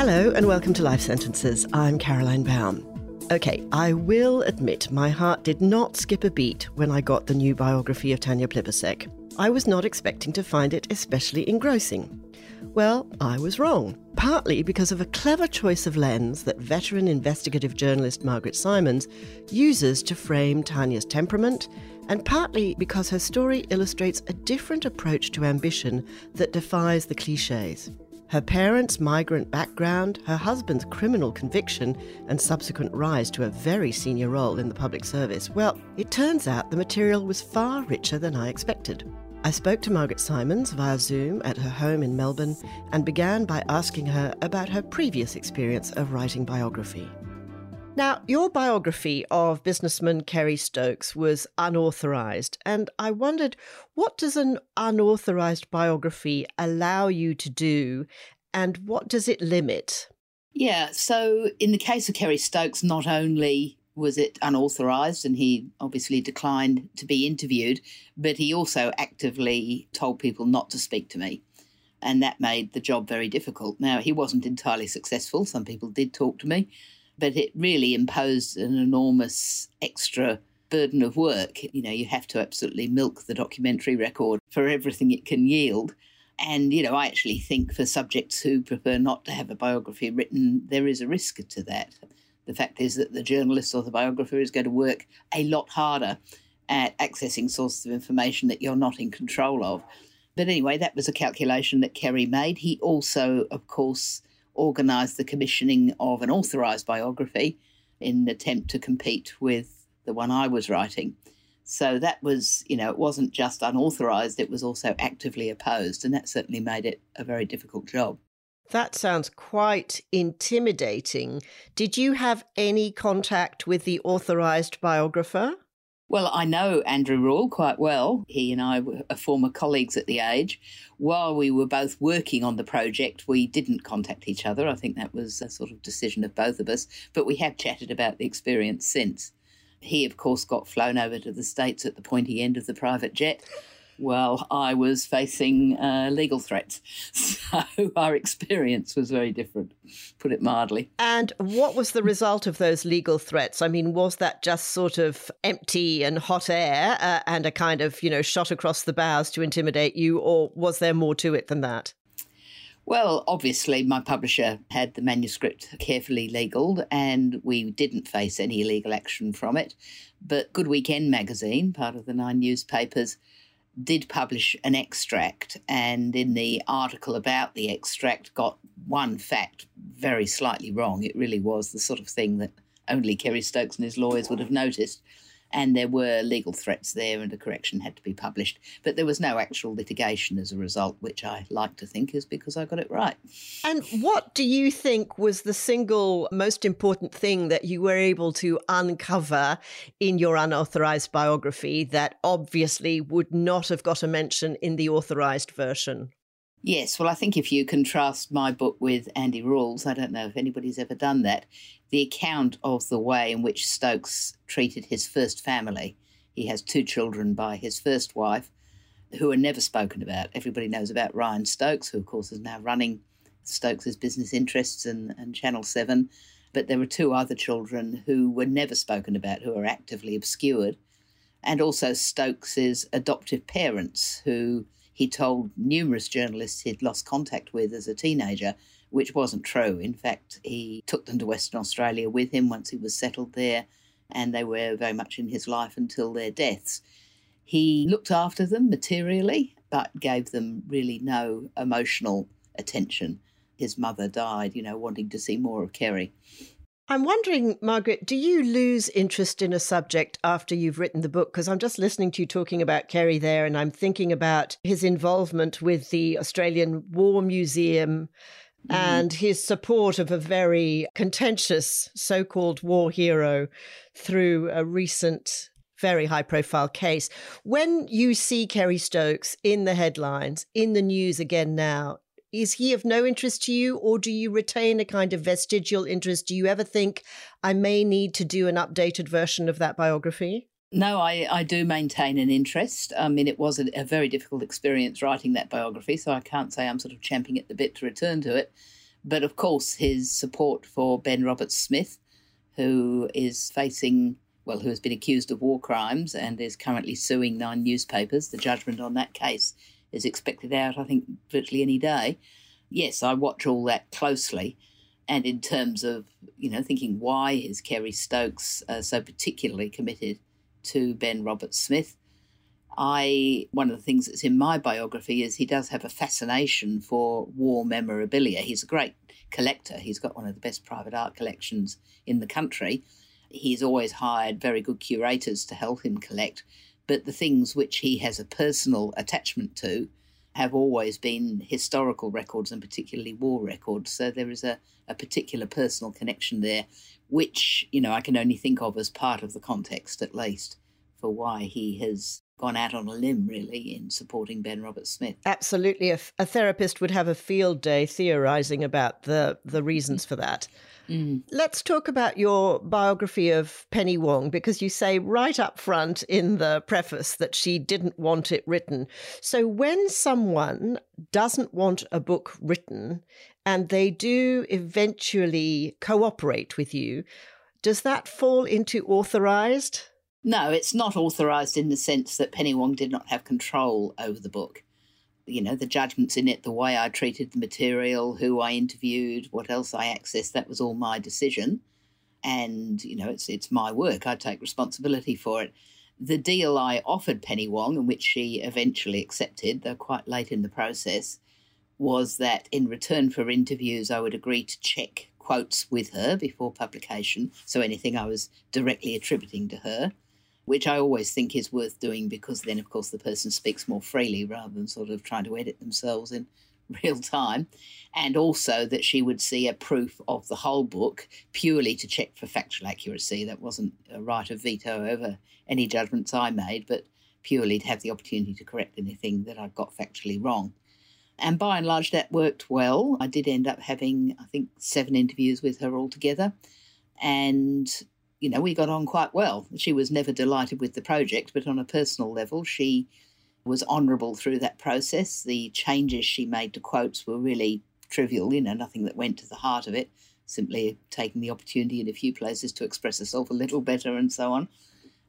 Hello, and welcome to Life Sentences. I'm Caroline Baum. Okay, I will admit my heart did not skip a beat when I got the new biography of Tanya Plibersek. I was not expecting to find it especially engrossing. Well, I was wrong, partly because of a clever choice of lens that veteran investigative journalist Margaret Simons uses to frame Tanya's temperament, and partly because her story illustrates a different approach to ambition that defies the cliches. Her parents' migrant background, her husband's criminal conviction, and subsequent rise to a very senior role in the public service, well, it turns out the material was far richer than I expected. I spoke to Margaret Simons via Zoom at her home in Melbourne and began by asking her about her previous experience of writing biography. Now, your biography of businessman Kerry Stokes was unauthorized, and I wondered what does an unauthorized biography allow you to do, and what does it limit? Yeah, so in the case of Kerry Stokes, not only was it unauthorized and he obviously declined to be interviewed, but he also actively told people not to speak to me. And that made the job very difficult. Now, he wasn't entirely successful. Some people did talk to me, but it really imposed an enormous extra burden of work. You know, you have to absolutely milk the documentary record for everything it can yield. And, you know, I actually think for subjects who prefer not to have a biography written, there is a risk to that. The fact is that the journalist or the biographer is going to work a lot harder at accessing sources of information that you're not in control of. But anyway, that was a calculation that Kerry made. He also, of course, organised the commissioning of an authorised biography in an attempt to compete with the one I was writing. So that was, you know, it wasn't just unauthorised, it was also actively opposed. And that certainly made it a very difficult job. That sounds quite intimidating. Did you have any contact with the authorised biographer? Well, I know Andrew Rule quite well. He and I were former colleagues at the Age. While we were both working on the project, we didn't contact each other. I think that was a sort of decision of both of us, but we have chatted about the experience since. He, of course, got flown over to the States at the pointy end of the private jet well, I was facing uh, legal threats. So our experience was very different, put it mildly. And what was the result of those legal threats? I mean, was that just sort of empty and hot air uh, and a kind of, you know, shot across the bows to intimidate you, or was there more to it than that? Well, obviously, my publisher had the manuscript carefully legaled, and we didn't face any legal action from it. But Good Weekend magazine, part of the nine newspapers, did publish an extract, and in the article about the extract, got one fact very slightly wrong. It really was the sort of thing that only Kerry Stokes and his lawyers would have noticed and there were legal threats there, and a correction had to be published. But there was no actual litigation as a result, which I like to think is because I got it right. And what do you think was the single most important thing that you were able to uncover in your unauthorized biography that obviously would not have got a mention in the authorized version? Yes, well, I think if you contrast my book with Andy Rule's, I don't know if anybody's ever done that, the account of the way in which Stokes treated his first family. He has two children by his first wife who are never spoken about. Everybody knows about Ryan Stokes, who, of course, is now running Stokes's business interests and, and Channel 7. But there were two other children who were never spoken about, who are actively obscured. And also Stokes's adoptive parents, who he told numerous journalists he'd lost contact with as a teenager, which wasn't true. In fact, he took them to Western Australia with him once he was settled there, and they were very much in his life until their deaths. He looked after them materially, but gave them really no emotional attention. His mother died, you know, wanting to see more of Kerry. I'm wondering, Margaret, do you lose interest in a subject after you've written the book? Because I'm just listening to you talking about Kerry there, and I'm thinking about his involvement with the Australian War Museum mm-hmm. and his support of a very contentious so called war hero through a recent very high profile case. When you see Kerry Stokes in the headlines, in the news again now, is he of no interest to you, or do you retain a kind of vestigial interest? Do you ever think I may need to do an updated version of that biography? No, I, I do maintain an interest. I mean, it was a, a very difficult experience writing that biography, so I can't say I'm sort of champing at the bit to return to it. But of course, his support for Ben Roberts Smith, who is facing, well, who has been accused of war crimes and is currently suing nine newspapers. The judgment on that case is expected out, I think, virtually any day. Yes, I watch all that closely. And in terms of, you know, thinking why is Kerry Stokes uh, so particularly committed to Ben Robert Smith, I one of the things that's in my biography is he does have a fascination for war memorabilia. He's a great collector. He's got one of the best private art collections in the country. He's always hired very good curators to help him collect, but the things which he has a personal attachment to have always been historical records and particularly war records. So there is a, a particular personal connection there, which, you know, I can only think of as part of the context at least for why he has gone out on a limb, really, in supporting Ben Robert Smith. Absolutely. A, a therapist would have a field day theorizing about the, the reasons for that. Mm. Let's talk about your biography of Penny Wong because you say right up front in the preface that she didn't want it written. So, when someone doesn't want a book written and they do eventually cooperate with you, does that fall into authorized? No, it's not authorised in the sense that Penny Wong did not have control over the book. You know, the judgments in it, the way I treated the material, who I interviewed, what else I accessed, that was all my decision. And, you know, it's it's my work. I take responsibility for it. The deal I offered Penny Wong, and which she eventually accepted, though quite late in the process, was that in return for interviews, I would agree to check quotes with her before publication. So anything I was directly attributing to her which I always think is worth doing because then, of course, the person speaks more freely rather than sort of trying to edit themselves in real time. And also that she would see a proof of the whole book purely to check for factual accuracy. That wasn't a right of veto over any judgments I made, but purely to have the opportunity to correct anything that I got factually wrong. And by and large, that worked well. I did end up having, I think, seven interviews with her altogether. And you know, we got on quite well. She was never delighted with the project, but on a personal level, she was honourable through that process. The changes she made to quotes were really trivial, you know, nothing that went to the heart of it, simply taking the opportunity in a few places to express herself a little better and so on.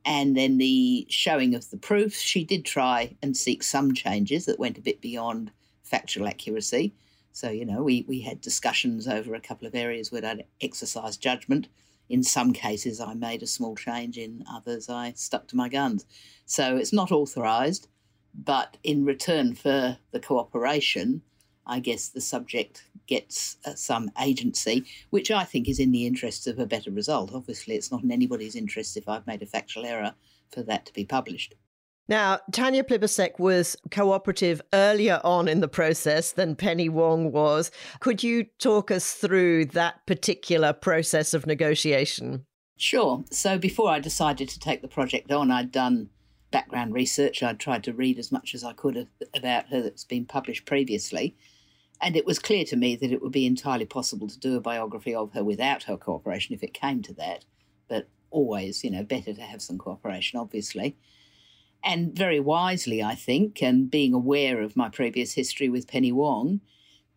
And then the showing of the proof, she did try and seek some changes that went a bit beyond factual accuracy. So, you know, we, we had discussions over a couple of areas where I'd exercise judgment in some cases, I made a small change, in others, I stuck to my guns. So it's not authorised, but in return for the cooperation, I guess the subject gets uh, some agency, which I think is in the interests of a better result. Obviously, it's not in anybody's interest if I've made a factual error for that to be published. Now, Tanya Plibersek was cooperative earlier on in the process than Penny Wong was. Could you talk us through that particular process of negotiation? Sure. So, before I decided to take the project on, I'd done background research. I'd tried to read as much as I could about her that's been published previously. And it was clear to me that it would be entirely possible to do a biography of her without her cooperation if it came to that. But always, you know, better to have some cooperation, obviously and very wisely, I think, and being aware of my previous history with Penny Wong,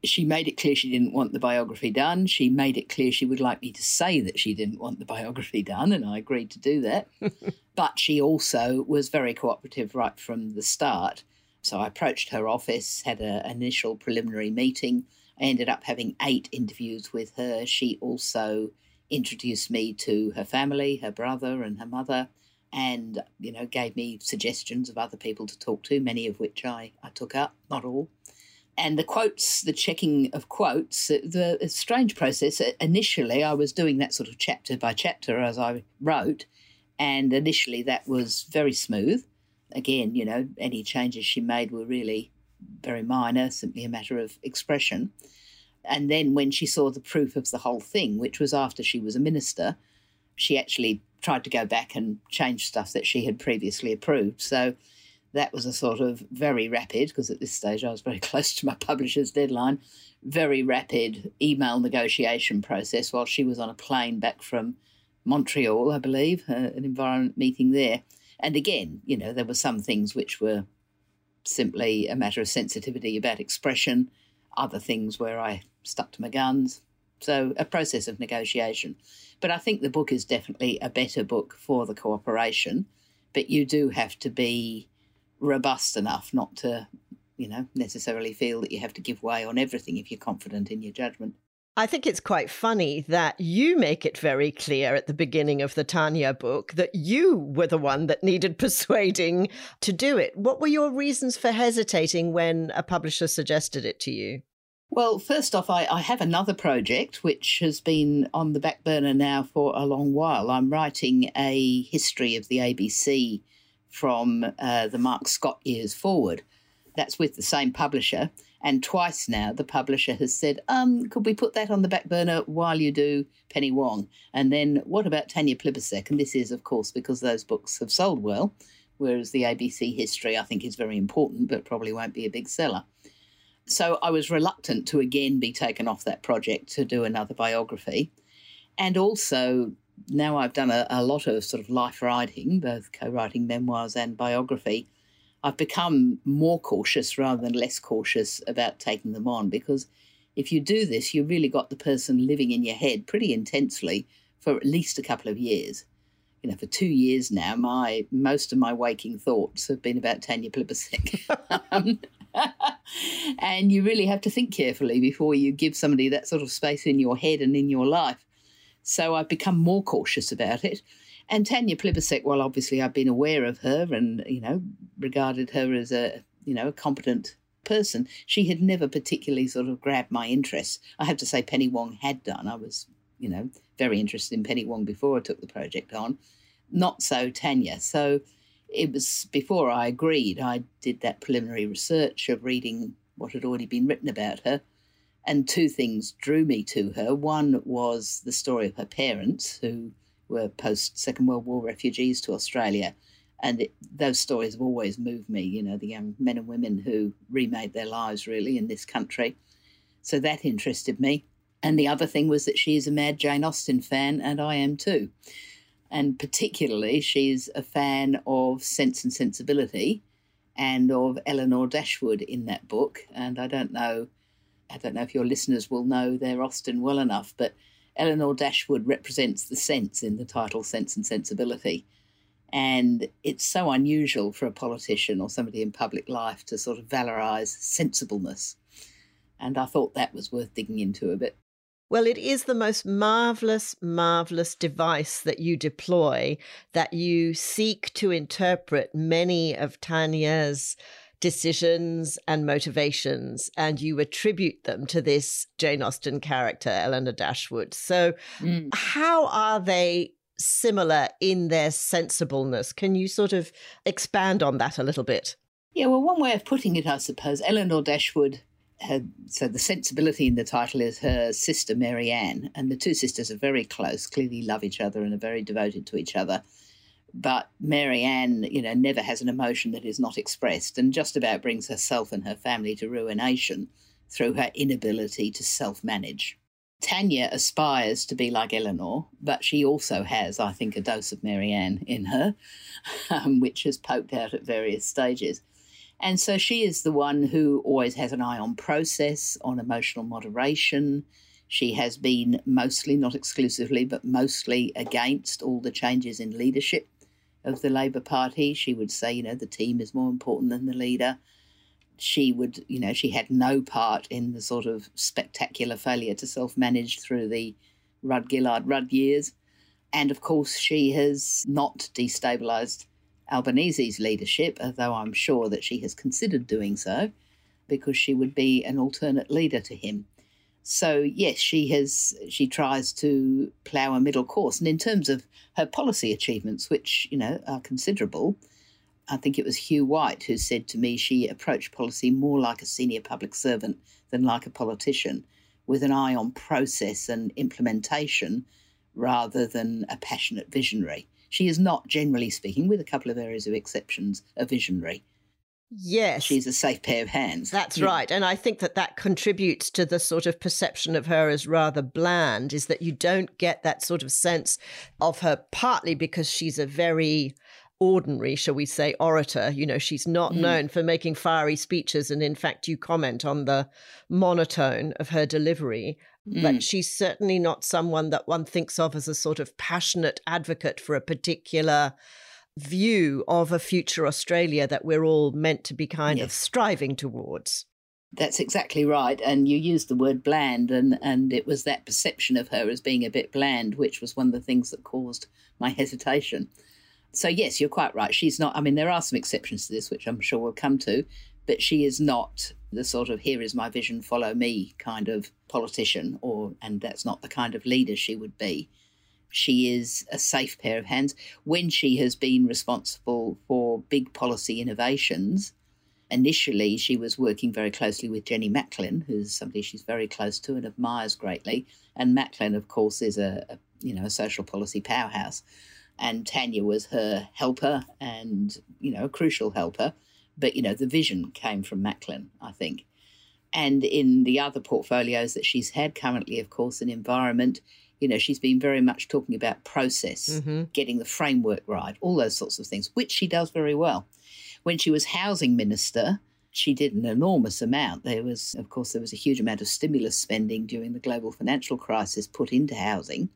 she made it clear she didn't want the biography done. She made it clear she would like me to say that she didn't want the biography done, and I agreed to do that. but she also was very cooperative right from the start. So I approached her office, had an initial preliminary meeting. I ended up having eight interviews with her. She also introduced me to her family, her brother, and her mother and you know gave me suggestions of other people to talk to many of which i, I took up not all. And the quotes the checking of quotes uh, the, the strange process. Uh, initially i was doing that sort of chapter by chapter as i wrote and initially that was very smooth. Again you know any changes she made were really very minor simply a matter of expression. And then when she saw the proof of the whole thing which was after she was a minister she actually tried to go back and change stuff that she had previously approved. So that was a sort of very rapid, because at this stage I was very close to my publisher's deadline, very rapid email negotiation process while she was on a plane back from Montreal, I believe, uh, an environment meeting there. And again, you know, there were some things which were simply a matter of sensitivity about expression. other things where I stuck to my guns. So, a process of negotiation. But I think the book is definitely a better book for the cooperation. But you do have to be robust enough not to, you know, necessarily feel that you have to give way on everything if you're confident in your judgment. I think it's quite funny that you make it very clear at the beginning of the Tanya book that you were the one that needed persuading to do it. What were your reasons for hesitating when a publisher suggested it to you? Well, first off, I, I, have another project which has been on the back burner now for a long while. I'm writing a history of the ABC from uh, the Mark Scott years forward. That's with the same publisher. And twice now, the publisher has said, um, could we put that on the back burner while you do Penny Wong? And then what about Tanya Plibersek? And this is, of course, because those books have sold well, whereas the ABC history, I think, is very important, but probably won't be a big seller. So I was reluctant to again be taken off that project to do another biography. And also, now I've done a, a lot of sort of life writing, both co writing memoirs and biography. I've become more cautious rather than less cautious about taking them on because if you do this, you really got the person living in your head pretty intensely for at least a couple of years. You know, for two years now, my most of my waking thoughts have been about Tanya Plibersek. um, and you really have to think carefully before you give somebody that sort of space in your head and in your life. So I've become more cautious about it. And Tanya Plibersek, well, obviously I've been aware of her and, you know, regarded her as a, you know, a competent person. She had never particularly sort of grabbed my interest. I have to say Penny Wong had done. I was, you know, very interested in Penny Wong before I took the project on. Not so Tanya. So it was before I agreed, I did that preliminary research of reading what had already been written about her. And two things drew me to her. One was the story of her parents, who were post Second World War refugees to Australia. And it, those stories have always moved me, you know, the young men and women who remade their lives really in this country. So that interested me. And the other thing was that she is a mad Jane Austen fan, and I am too. And particularly, she's a fan of Sense and Sensibility and of Elinor Dashwood in that book. And I don't know, I don't know if your listeners will know their Austen well enough, but Elinor Dashwood represents the sense in the title Sense and Sensibility. And it's so unusual for a politician or somebody in public life to sort of valorize sensibleness. And I thought that was worth digging into a bit. Well, it is the most marvelous, marvelous device that you deploy that you seek to interpret many of Tanya's decisions and motivations, and you attribute them to this Jane Austen character, Elinor Dashwood. So, mm. how are they similar in their sensibleness? Can you sort of expand on that a little bit? Yeah, well, one way of putting it, I suppose, Elinor Dashwood had, so the sensibility in the title is her sister Marianne, and the two sisters are very close, clearly love each other and are very devoted to each other. But Marianne, you know, never has an emotion that is not expressed and just about brings herself and her family to ruination through her inability to self manage. Tanya aspires to be like Elinor, but she also has, I think, a dose of Marianne in her, um, which has poked out at various stages. And so she is the one who always has an eye on process, on emotional moderation. She has been mostly, not exclusively, but mostly against all the changes in leadership of the Labor Party. She would say, you know, the team is more important than the leader. She would, you know, she had no part in the sort of spectacular failure to self manage through the Rudd Gillard Rudd years. And of course, she has not destabilised Albanese's leadership, although I'm sure that she has considered doing so because she would be an alternate leader to him. So yes, she has she tries to plough a middle course, and in terms of her policy achievements, which you know are considerable, I think it was Hugh White who said to me she approached policy more like a senior public servant than like a politician, with an eye on process and implementation rather than a passionate visionary. She is not, generally speaking, with a couple of areas of exceptions, a visionary. Yes. She's a safe pair of hands. That's yeah. right. And I think that that contributes to the sort of perception of her as rather bland, is that you don't get that sort of sense of her, partly because she's a very ordinary, shall we say, orator. You know, she's not mm. known for making fiery speeches. And in fact, you comment on the monotone of her delivery. Mm. But she's certainly not someone that one thinks of as a sort of passionate advocate for a particular view of a future Australia that we're all meant to be kind yes. of striving towards. That's exactly right. And you used the word bland, and, and it was that perception of her as being a bit bland, which was one of the things that caused my hesitation. So, yes, you're quite right. She's not, I mean, there are some exceptions to this, which I'm sure we'll come to, but she is not the sort of here is my vision, follow me kind of politician, or and that's not the kind of leader she would be. She is a safe pair of hands. When she has been responsible for big policy innovations, initially she was working very closely with Jenny Macklin, who's somebody she's very close to and admires greatly. And Macklin, of course, is a, a you know a social policy powerhouse. And Tanya was her helper and you know a crucial helper. But you know the vision came from Macklin, I think. And in the other portfolios that she's had currently, of course, in environment, you know, she's been very much talking about process, mm-hmm. getting the framework right, all those sorts of things, which she does very well. When she was housing minister, she did an enormous amount. There was, of course, there was a huge amount of stimulus spending during the global financial crisis put into housing.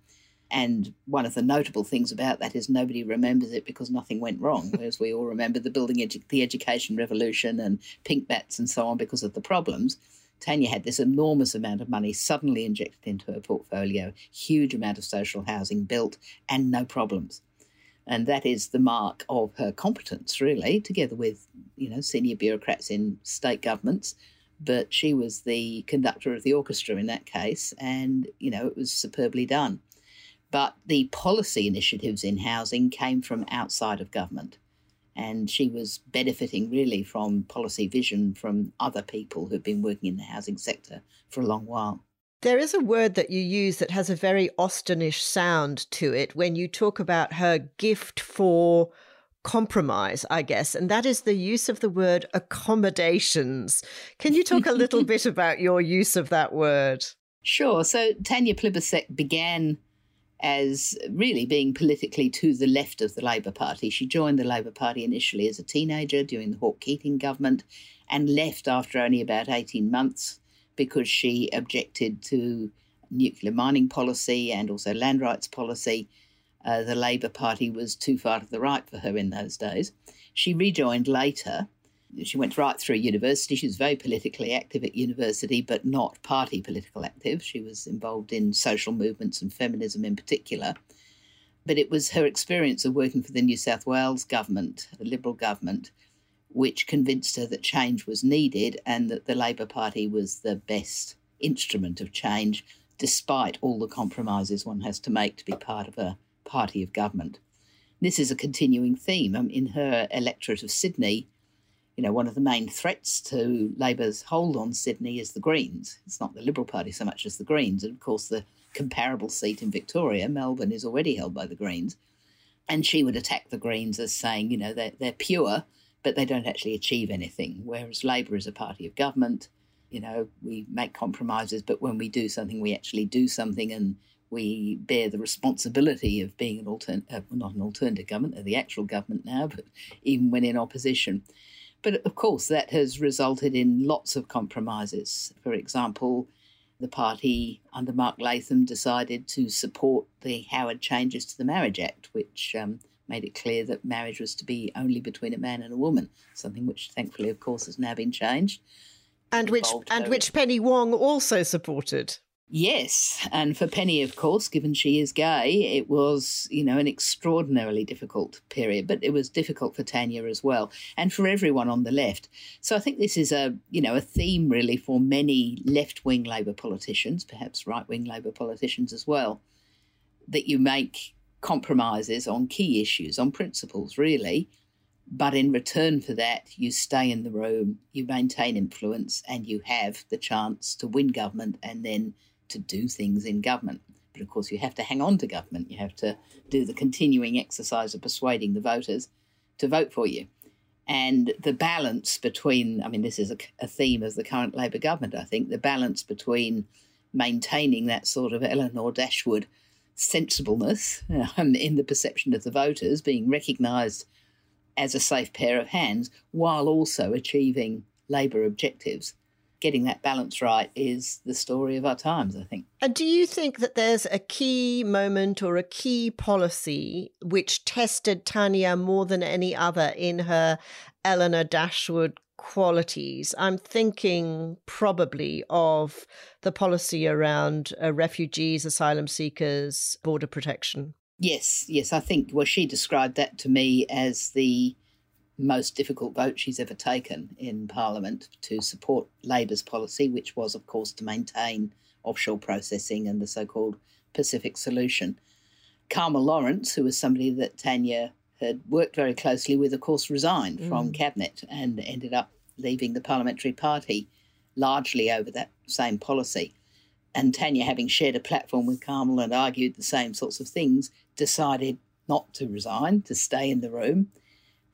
And one of the notable things about that is nobody remembers it because nothing went wrong, whereas we all remember the building edu- the education revolution and pink bats and so on because of the problems. Tanya had this enormous amount of money suddenly injected into her portfolio, huge amount of social housing built, and no problems and that is the mark of her competence, really, together with you know senior bureaucrats in state governments. But she was the conductor of the orchestra in that case, and you know it was superbly done. But the policy initiatives in housing came from outside of government, and she was benefiting really from policy vision from other people who've been working in the housing sector for a long while. There is a word that you use that has a very Austenish sound to it when you talk about her gift for compromise, I guess, and that is the use of the word accommodations. Can you talk a little bit about your use of that word? Sure. So Tanya Plibersek began as really being politically to the left of the Labor Party. She joined the Labor Party initially as a teenager during the Hawke Keating government and left after only about 18 months because she objected to nuclear mining policy and also land rights policy. Uh, the Labor Party was too far to the right for her in those days. She rejoined later. She went right through university. She was very politically active at university, but not party political active. She was involved in social movements and feminism in particular. But it was her experience of working for the New South Wales government, the Liberal government, which convinced her that change was needed and that the Labor Party was the best instrument of change, despite all the compromises one has to make to be part of a party of government. This is a continuing theme. Um, in her electorate of Sydney, you know, one of the main threats to Labor's hold on Sydney is the Greens. It's not the Liberal Party so much as the Greens. And of course, the comparable seat in Victoria, Melbourne, is already held by the Greens. And she would attack the Greens as saying, you know, they're, they're pure but they don't actually achieve anything. Whereas Labor is a party of government, you know, we make compromises, but when we do something, we actually do something and we bear the responsibility of being an alternate, uh, not an alternative government, the actual government now, but even when in opposition. But of course, that has resulted in lots of compromises. For example, the party under Mark Latham decided to support the Howard changes to the Marriage Act, which um, made it clear that marriage was to be only between a man and a woman, something which thankfully, of course, has now been changed. And which and which Penny Wong also supported. Yes, and for Penny, of course, given she is gay, it was, you know, an extraordinarily difficult period, but it was difficult for Tanya as well, and for everyone on the left. So I think this is a, you know, a theme really for many left-wing Labor politicians, perhaps right-wing Labor politicians as well, that you make compromises on key issues, on principles, really. But in return for that, you stay in the room, you maintain influence, and you have the chance to win government and then to do things in government. But of course, you have to hang on to government. You have to do the continuing exercise of persuading the voters to vote for you. And the balance between, I mean, this is a, a theme of the current Labor government, I think, the balance between maintaining that sort of Elinor Dashwood sensibleness um, in the perception of the voters, being recognised as a safe pair of hands while also achieving Labor objectives. Getting that balance right is the story of our times, I think. And do you think that there's a key moment or a key policy which tested Tanya more than any other in her Elinor Dashwood qualities. I'm thinking probably of the policy around uh, refugees, asylum seekers, border protection. Yes, yes. I think, well, she described that to me as the most difficult vote she's ever taken in Parliament to support Labor's policy, which was, of course, to maintain offshore processing and the so called Pacific solution. Carmen Lawrence, who was somebody that Tanya had worked very closely with, of course, resigned mm. from cabinet and ended up leaving the parliamentary party largely over that same policy. And Tanya, having shared a platform with Carmel and argued the same sorts of things, decided not to resign, to stay in the room.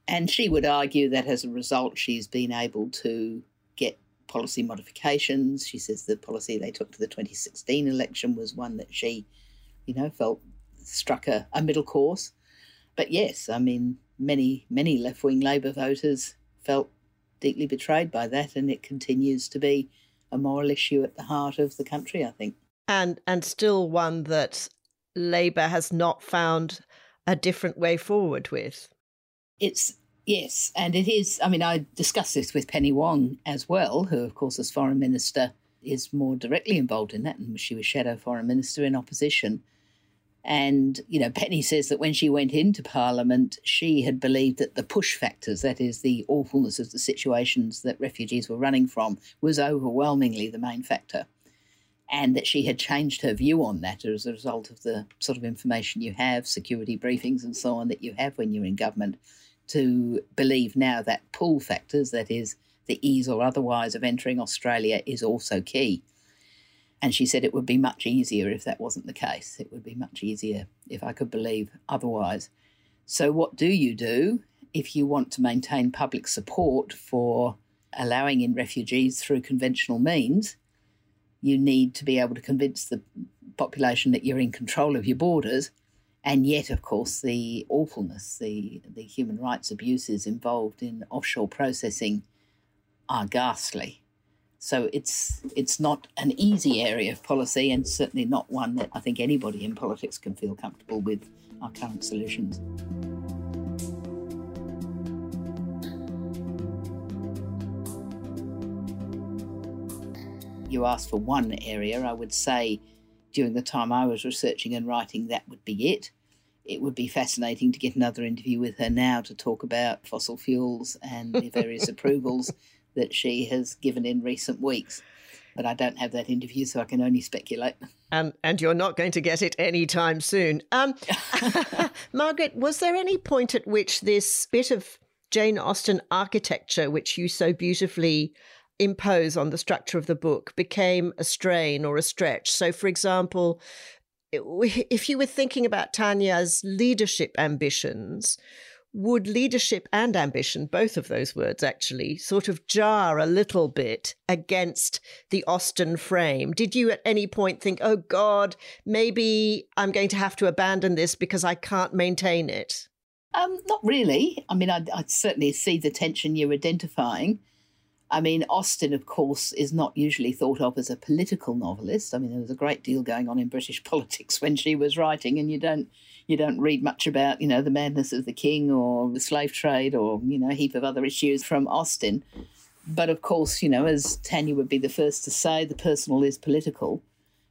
And she would argue that as a result, she's been able to get policy modifications. She says the policy they took to the 2016 election was one that she, you know, felt struck a, a middle course. But yes, I mean, many, many left wing Labor voters felt deeply betrayed by that, and it continues to be a moral issue at the heart of the country, I think. And and still one that Labor has not found a different way forward with. It's yes, and it is. I mean, I discussed this with Penny Wong as well, who, of course, as foreign minister, is more directly involved in that, and she was shadow foreign minister in opposition. And, you know, Penny says that when she went into Parliament, she had believed that the push factors, that is, the awfulness of the situations that refugees were running from, was overwhelmingly the main factor. And that she had changed her view on that as a result of the sort of information you have, security briefings and so on, that you have when you're in government, to believe now that pull factors, that is, the ease or otherwise of entering Australia, is also key. And she said it would be much easier if that wasn't the case. It would be much easier if I could believe otherwise. So, what do you do if you want to maintain public support for allowing in refugees through conventional means? You need to be able to convince the population that you're in control of your borders. And yet, of course, the awfulness, the, the human rights abuses involved in offshore processing are ghastly. So it's it's not an easy area of policy, and certainly not one that I think anybody in politics can feel comfortable with our current solutions. You asked for one area, I would say during the time I was researching and writing, that would be it. It would be fascinating to get another interview with her now to talk about fossil fuels and the various approvals that she has given in recent weeks. But I don't have that interview, so I can only speculate. Um, and you're not going to get it anytime soon. Um, Margaret, was there any point at which this bit of Jane Austen architecture, which you so beautifully impose on the structure of the book, became a strain or a stretch? So, for example, if you were thinking about Tanya's leadership ambitions, would leadership and ambition, both of those words actually, sort of jar a little bit against the Austen frame? Did you at any point think, oh God, maybe I'm going to have to abandon this because I can't maintain it? Um, not really. I mean, I, I certainly see the tension you're identifying. I mean, Austen, of course, is not usually thought of as a political novelist. I mean, there was a great deal going on in British politics when she was writing, and you don't you don't read much about, you know, the madness of the king or the slave trade or, you know, a heap of other issues from Austen. But of course, you know, as Tanya would be the first to say, the personal is political.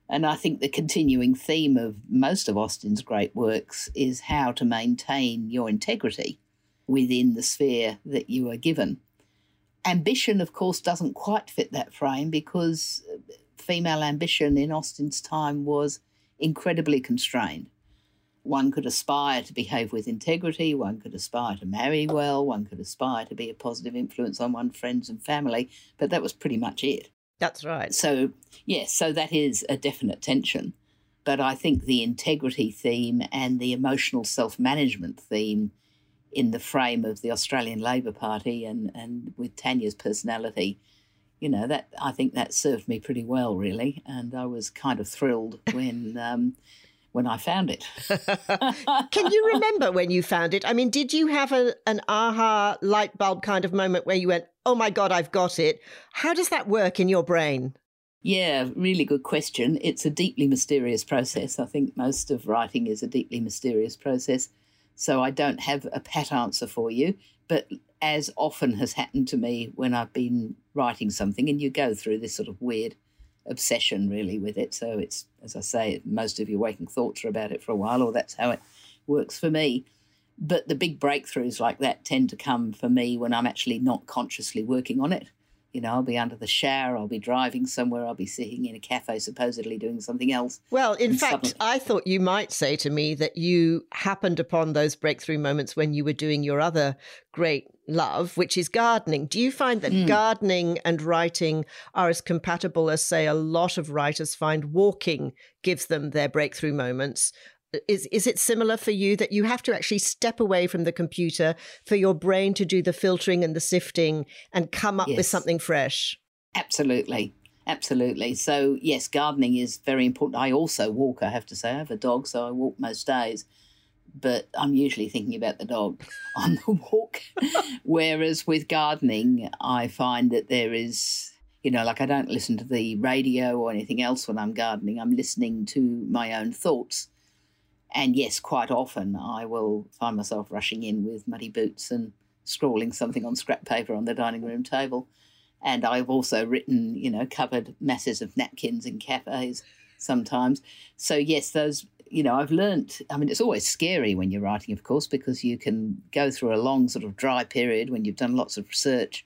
And I think the continuing theme of most of Austen's great works is how to maintain your integrity within the sphere that you are given. Ambition, of course, doesn't quite fit that frame because uh, female ambition in Austen's time was incredibly constrained one could aspire to behave with integrity, one could aspire to marry well, one could aspire to be a positive influence on one's friends and family, but that was pretty much it. That's right. So, yes, so that is a definite tension. But I think the integrity theme and the emotional self management theme in the frame of the Australian Labor Party and, and with Tanya's personality, you know, that I think that served me pretty well, really. And I was kind of thrilled when. Um, when I found it. Can you remember when you found it? I mean, did you have a, an aha light bulb kind of moment where you went, oh my God, I've got it? How does that work in your brain? Yeah, really good question. It's a deeply mysterious process. I think most of writing is a deeply mysterious process. So I don't have a pat answer for you. But as often has happened to me when I've been writing something, and you go through this sort of weird obsession really with it. So it's, as I say, most of your waking thoughts are about it for a while, or that's how it works for me. But the big breakthroughs like that tend to come for me when I'm actually not consciously working on it. You know, I'll be under the shower, I'll be driving somewhere, I'll be sitting in a cafe, supposedly doing something else. Well, in fact, suddenly... I thought you might say to me that you happened upon those breakthrough moments when you were doing your other great love, which is gardening. Do you find that mm. gardening and writing are as compatible as, say, a lot of writers find walking gives them their breakthrough moments? Is is it similar for you that you have to actually step away from the computer for your brain to do the filtering and the sifting and come up yes. with something fresh? Absolutely. Absolutely. So, yes, gardening is very important. I also walk, I have to say. I have a dog, so I walk most days but I'm usually thinking about the dog on the walk. Whereas with gardening, I find that there is, you know, like I don't listen to the radio or anything else when I'm gardening. I'm listening to my own thoughts. And yes, quite often I will find myself rushing in with muddy boots and scrawling something on scrap paper on the dining room table. And I've also written, you know, covered masses of napkins in cafes sometimes. So yes, those you know, I've learnt, I mean, it's always scary when you're writing, of course, because you can go through a long sort of dry period when you've done lots of research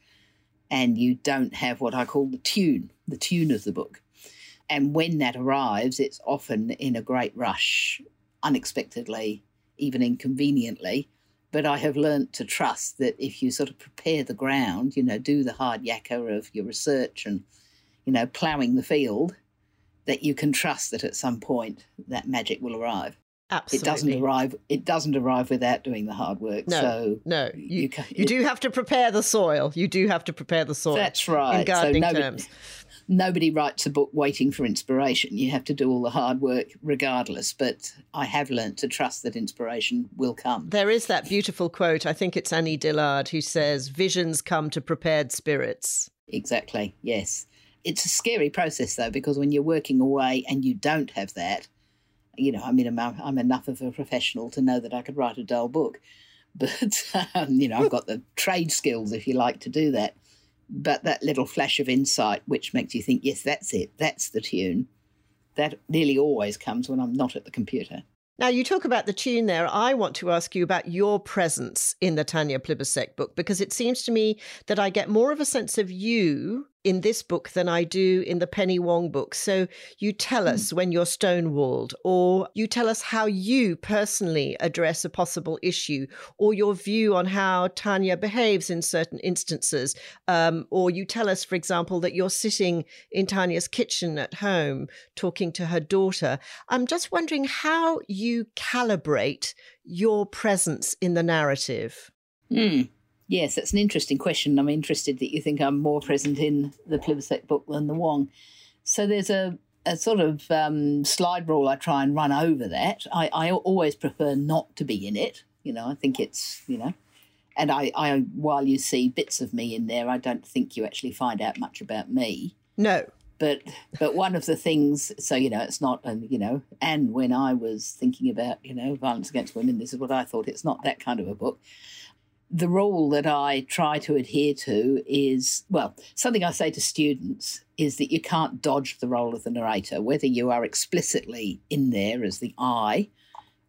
and you don't have what I call the tune, the tune of the book. And when that arrives, it's often in a great rush, unexpectedly, even inconveniently. But I have learnt to trust that if you sort of prepare the ground, you know, do the hard yakka of your research and, you know, ploughing the field, that you can trust that at some point that magic will arrive. Absolutely. It doesn't arrive. It doesn't arrive without doing the hard work. No, so no, you you, you do have to prepare the soil. You do have to prepare the soil. That's right. In gardening so nobody, terms, nobody writes a book waiting for inspiration. You have to do all the hard work regardless. But I have learnt to trust that inspiration will come. There is that beautiful quote. I think it's Annie Dillard who says, "Visions come to prepared spirits." Exactly. Yes. It's a scary process though, because when you're working away and you don't have that, you know, I mean, I'm, I'm enough of a professional to know that I could write a dull book, but um, you know, I've got the trade skills if you like to do that. But that little flash of insight, which makes you think, yes, that's it, that's the tune, that nearly always comes when I'm not at the computer. Now, you talk about the tune there. I want to ask you about your presence in the Tanya Plibersek book because it seems to me that I get more of a sense of you in this book than I do in the Penny Wong book. So you tell hmm. us when you're stonewalled, or you tell us how you personally address a possible issue, or your view on how Tanya behaves in certain instances. Um, or you tell us, for example, that you're sitting in Tanya's kitchen at home talking to her daughter. I'm just wondering how you calibrate your presence in the narrative. Mm. Yes, that's an interesting question. I'm interested that you think I'm more present in the Plibersek book than the Wong. So there's a, a sort of um, slide rule I try and run over that. I, I always prefer not to be in it. You know, I think it's, you know, and I, I, while you see bits of me in there, I don't think you actually find out much about me. No. But but one of the things, so you know, it's not, and you know, and when I was thinking about you know violence against women, this is what I thought. It's not that kind of a book the rule that I try to adhere to is well, something I say to students is that you can't dodge the role of the narrator, whether you are explicitly in there as the I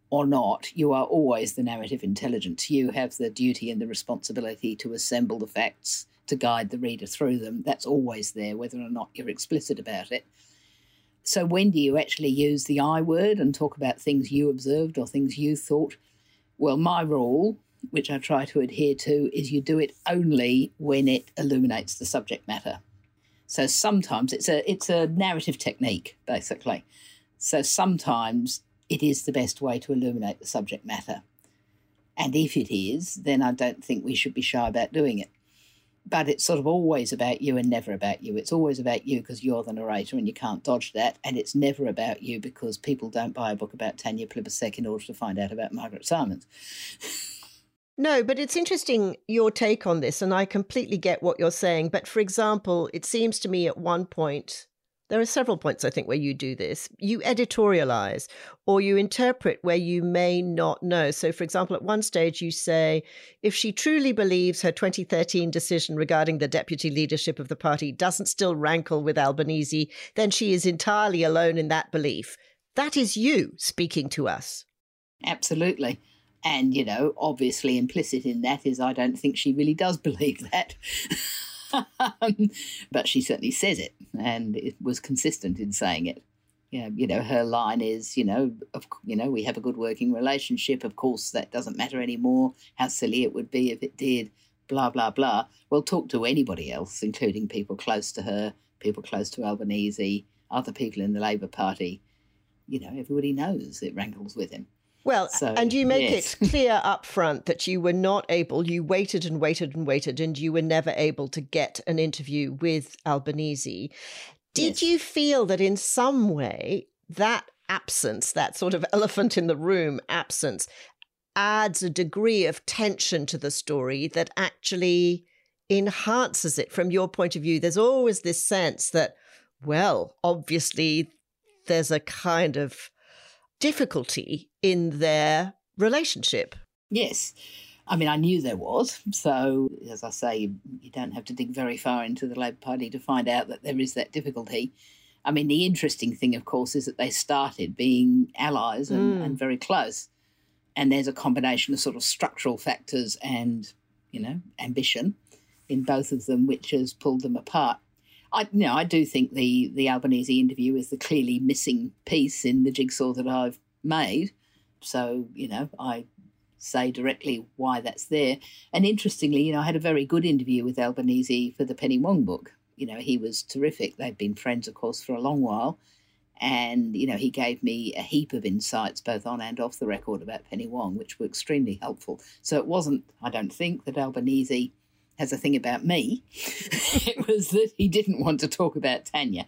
or not, you are always the narrative intelligence. You have the duty and the responsibility to assemble the facts, to guide the reader through them. That's always there, whether or not you're explicit about it. So, when do you actually use the I word and talk about things you observed or things you thought? Well, my rule which I try to adhere to, is you do it only when it illuminates the subject matter. So sometimes it's a it's a narrative technique, basically. So sometimes it is the best way to illuminate the subject matter. And if it is, then I don't think we should be shy about doing it. but it's sort of always about you and never about you. It's always about you because you're the narrator and you can't dodge that. And it's never about you because people don't buy a book about Tanya Plibersek in order to find out about Margaret Simons. No, but it's interesting your take on this, and I completely get what you're saying. But for example, it seems to me at one point there are several points, I think, where you do this. You editorialize or you interpret where you may not know. So, for example, at one stage, you say, if she truly believes her 2013 decision regarding the deputy leadership of the party doesn't still rankle with Albanese, then she is entirely alone in that belief. That is you speaking to us. Absolutely. And, you know, obviously implicit in that is I don't think she really does believe that. Um, but she certainly says it, and it was consistent in saying it. Yeah, you know, her line is, you know, of, you know, we have a good working relationship. Of course, that doesn't matter anymore. How silly it would be if it did. Blah blah blah. Well, talk to anybody else, including people close to her, people close to Albanese, other people in the Labor Party. You know, everybody knows it rankles with him. Well, so, and you make yes. it clear up front that you were not able, you waited and waited and waited, and you were never able to get an interview with Albanese. Did yes. you feel that in some way that absence, that sort of elephant in the room absence, adds a degree of tension to the story that actually enhances it from your point of view? There's always this sense that, well, obviously, there's a kind of difficulty in their relationship. Yes. I mean, I knew there was. So, as I say, you don't have to dig very far into the Labor Party to find out that there is that difficulty. I mean, the interesting thing, of course, is that they started being allies and, mm. and very close. And there's a combination of sort of structural factors and, you know, ambition in both of them, which has pulled them apart. I you know I do think the the Albanese interview is the clearly missing piece in the jigsaw that I've made. So you know I say directly why that's there. And interestingly, you know, I had a very good interview with Albanese for the Penny Wong book. You know, he was terrific. They've been friends, of course, for a long while. And, you know, he gave me a heap of insights, both on and off the record, about Penny Wong, which were extremely helpful. So it wasn't, I don't think, that Albanese has a thing about me. it was that he didn't want to talk about Tanya.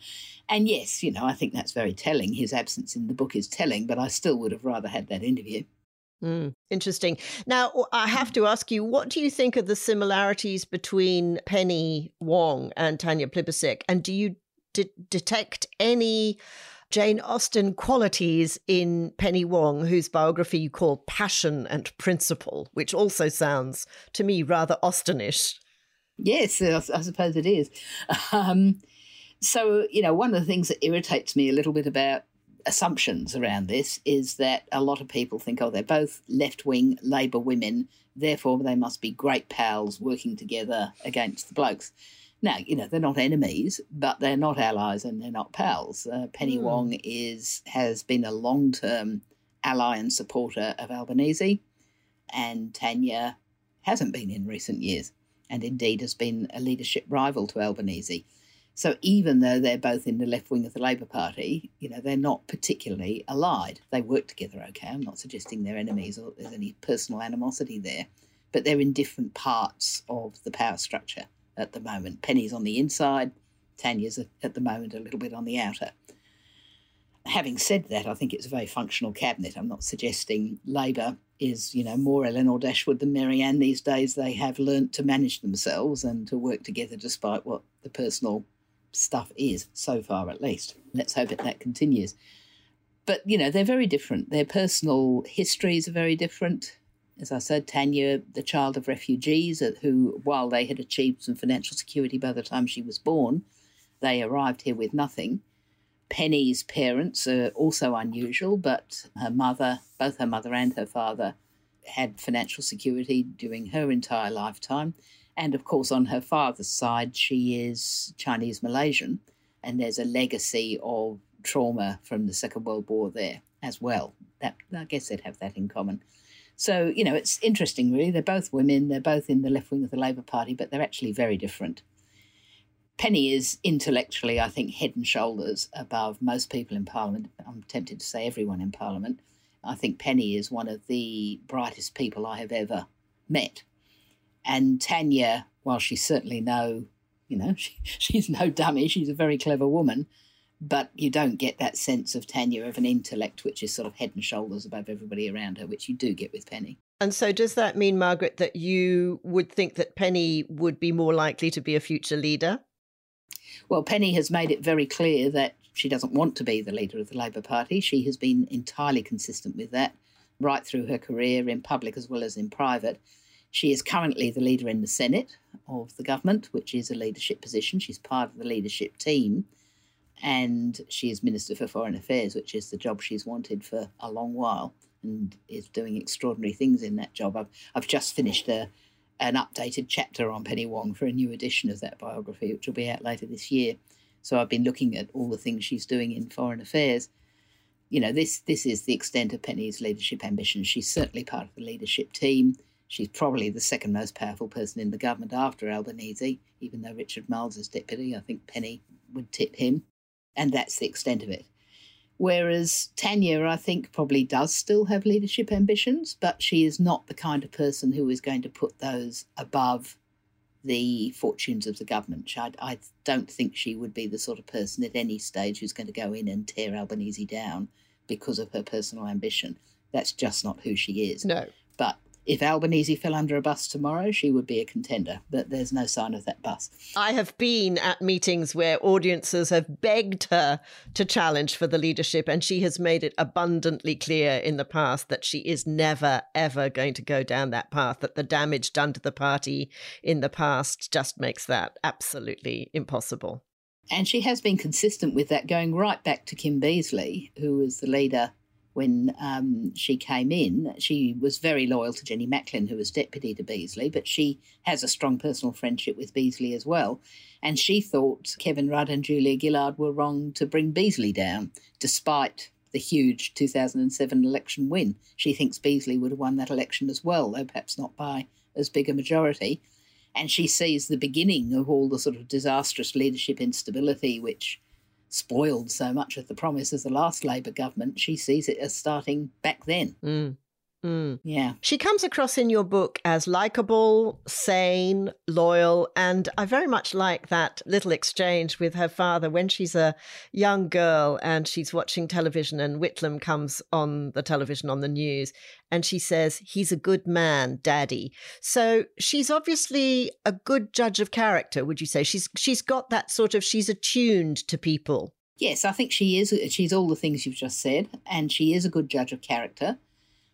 And yes, you know, I think that's very telling. His absence in the book is telling, but I still would have rather had that interview. Mm, interesting. Now, I have to ask you, what do you think of the similarities between Penny Wong and Tanya Plibersek? And do you de- detect any Jane Austen qualities in Penny Wong, whose biography you call Passion and Principle, which also sounds to me rather Austenish. Yes, I suppose it is. Um, so, you know, one of the things that irritates me a little bit about assumptions around this is that a lot of people think, oh, they're both left wing Labor women, therefore they must be great pals working together against the blokes. Now, you know, they're not enemies, but they're not allies and they're not pals. Uh, Penny mm. Wong is has been a long term ally and supporter of Albanese, and Tanya hasn't been in recent years and indeed has been a leadership rival to Albanese. So even though they're both in the left wing of the Labor Party, you know, they're not particularly allied. They work together okay. I'm not suggesting they're enemies or there's any personal animosity there, but they're in different parts of the power structure at the moment. Penny's on the inside, Tanya's at the moment a little bit on the outer. Having said that, I think it's a very functional cabinet. I'm not suggesting Labor is, you know, more Elinor Dashwood than Marianne these days. They have learnt to manage themselves and to work together despite what the personal stuff is, so far at least. Let's hope that that continues. But, you know, they're very different. Their personal histories are very different. As I said, Tanya, the child of refugees, uh, who, while they had achieved some financial security by the time she was born, they arrived here with nothing. Penny's parents are also unusual, but her mother, both her mother and her father, had financial security during her entire lifetime. And of course, on her father's side, she is Chinese Malaysian, and there's a legacy of trauma from the Second World War there as well. That I guess they'd have that in common. So, you know, it's interesting, really. They're both women, they're both in the left wing of the Labor Party, but they're actually very different. Penny is intellectually, I think, head and shoulders above most people in Parliament. I'm tempted to say everyone in Parliament. I think Penny is one of the brightest people I have ever met. And Tanya, while she's certainly no, you know, she, she's no dummy, she's a very clever woman, but you don't get that sense of Tanya of an intellect which is sort of head and shoulders above everybody around her, which you do get with Penny. And so, does that mean, Margaret, that you would think that Penny would be more likely to be a future leader? Well, Penny has made it very clear that she doesn't want to be the leader of the Labor Party. She has been entirely consistent with that right through her career in public as well as in private. She is currently the leader in the Senate of the government, which is a leadership position. She's part of the leadership team. And she is Minister for Foreign Affairs, which is the job she's wanted for a long while and is doing extraordinary things in that job. I've, I've just finished a, an updated chapter on Penny Wong for a new edition of that biography, which will be out later this year. So I've been looking at all the things she's doing in foreign affairs. You know, this this is the extent of Penny's leadership ambitions. She's certainly part of the leadership team. She's probably the second most powerful person in the government after Albanese, even though Richard Marles is deputy. I think Penny would tip him. And that's the extent of it. Whereas Tanya, I think, probably does still have leadership ambitions, but she is not the kind of person who is going to put those above the fortunes of the government. I, I don't think she would be the sort of person at any stage who's going to go in and tear Albanese down because of her personal ambition. That's just not who she is. No. But if Albanese fell under a bus tomorrow, she would be a contender, but there's no sign of that bus. I have been at meetings where audiences have begged her to challenge for the leadership, and she has made it abundantly clear in the past that she is never, ever going to go down that path, that the damage done to the party in the past just makes that absolutely impossible. And she has been consistent with that, going right back to Kim Beazley, who was the leader when um, she came in, she was very loyal to Jenny Macklin, who was deputy to Beazley, but she has a strong personal friendship with Beazley as well. And she thought Kevin Rudd and Julia Gillard were wrong to bring Beazley down, despite the huge 2007 election win. She thinks Beazley would have won that election as well, though perhaps not by as big a majority. And she sees the beginning of all the sort of disastrous leadership instability which spoiled so much of the promise of the last Labor government, she sees it as starting back then. Mm. Mm. Yeah. She comes across in your book as likable, sane, loyal, and I very much like that little exchange with her father when she's a young girl and she's watching television and Whitlam comes on the television on the news and she says, He's a good man, Daddy. So she's obviously a good judge of character, would you say? She's she's got that sort of she's attuned to people. Yes, I think she is. She's all the things you've just said, and she is a good judge of character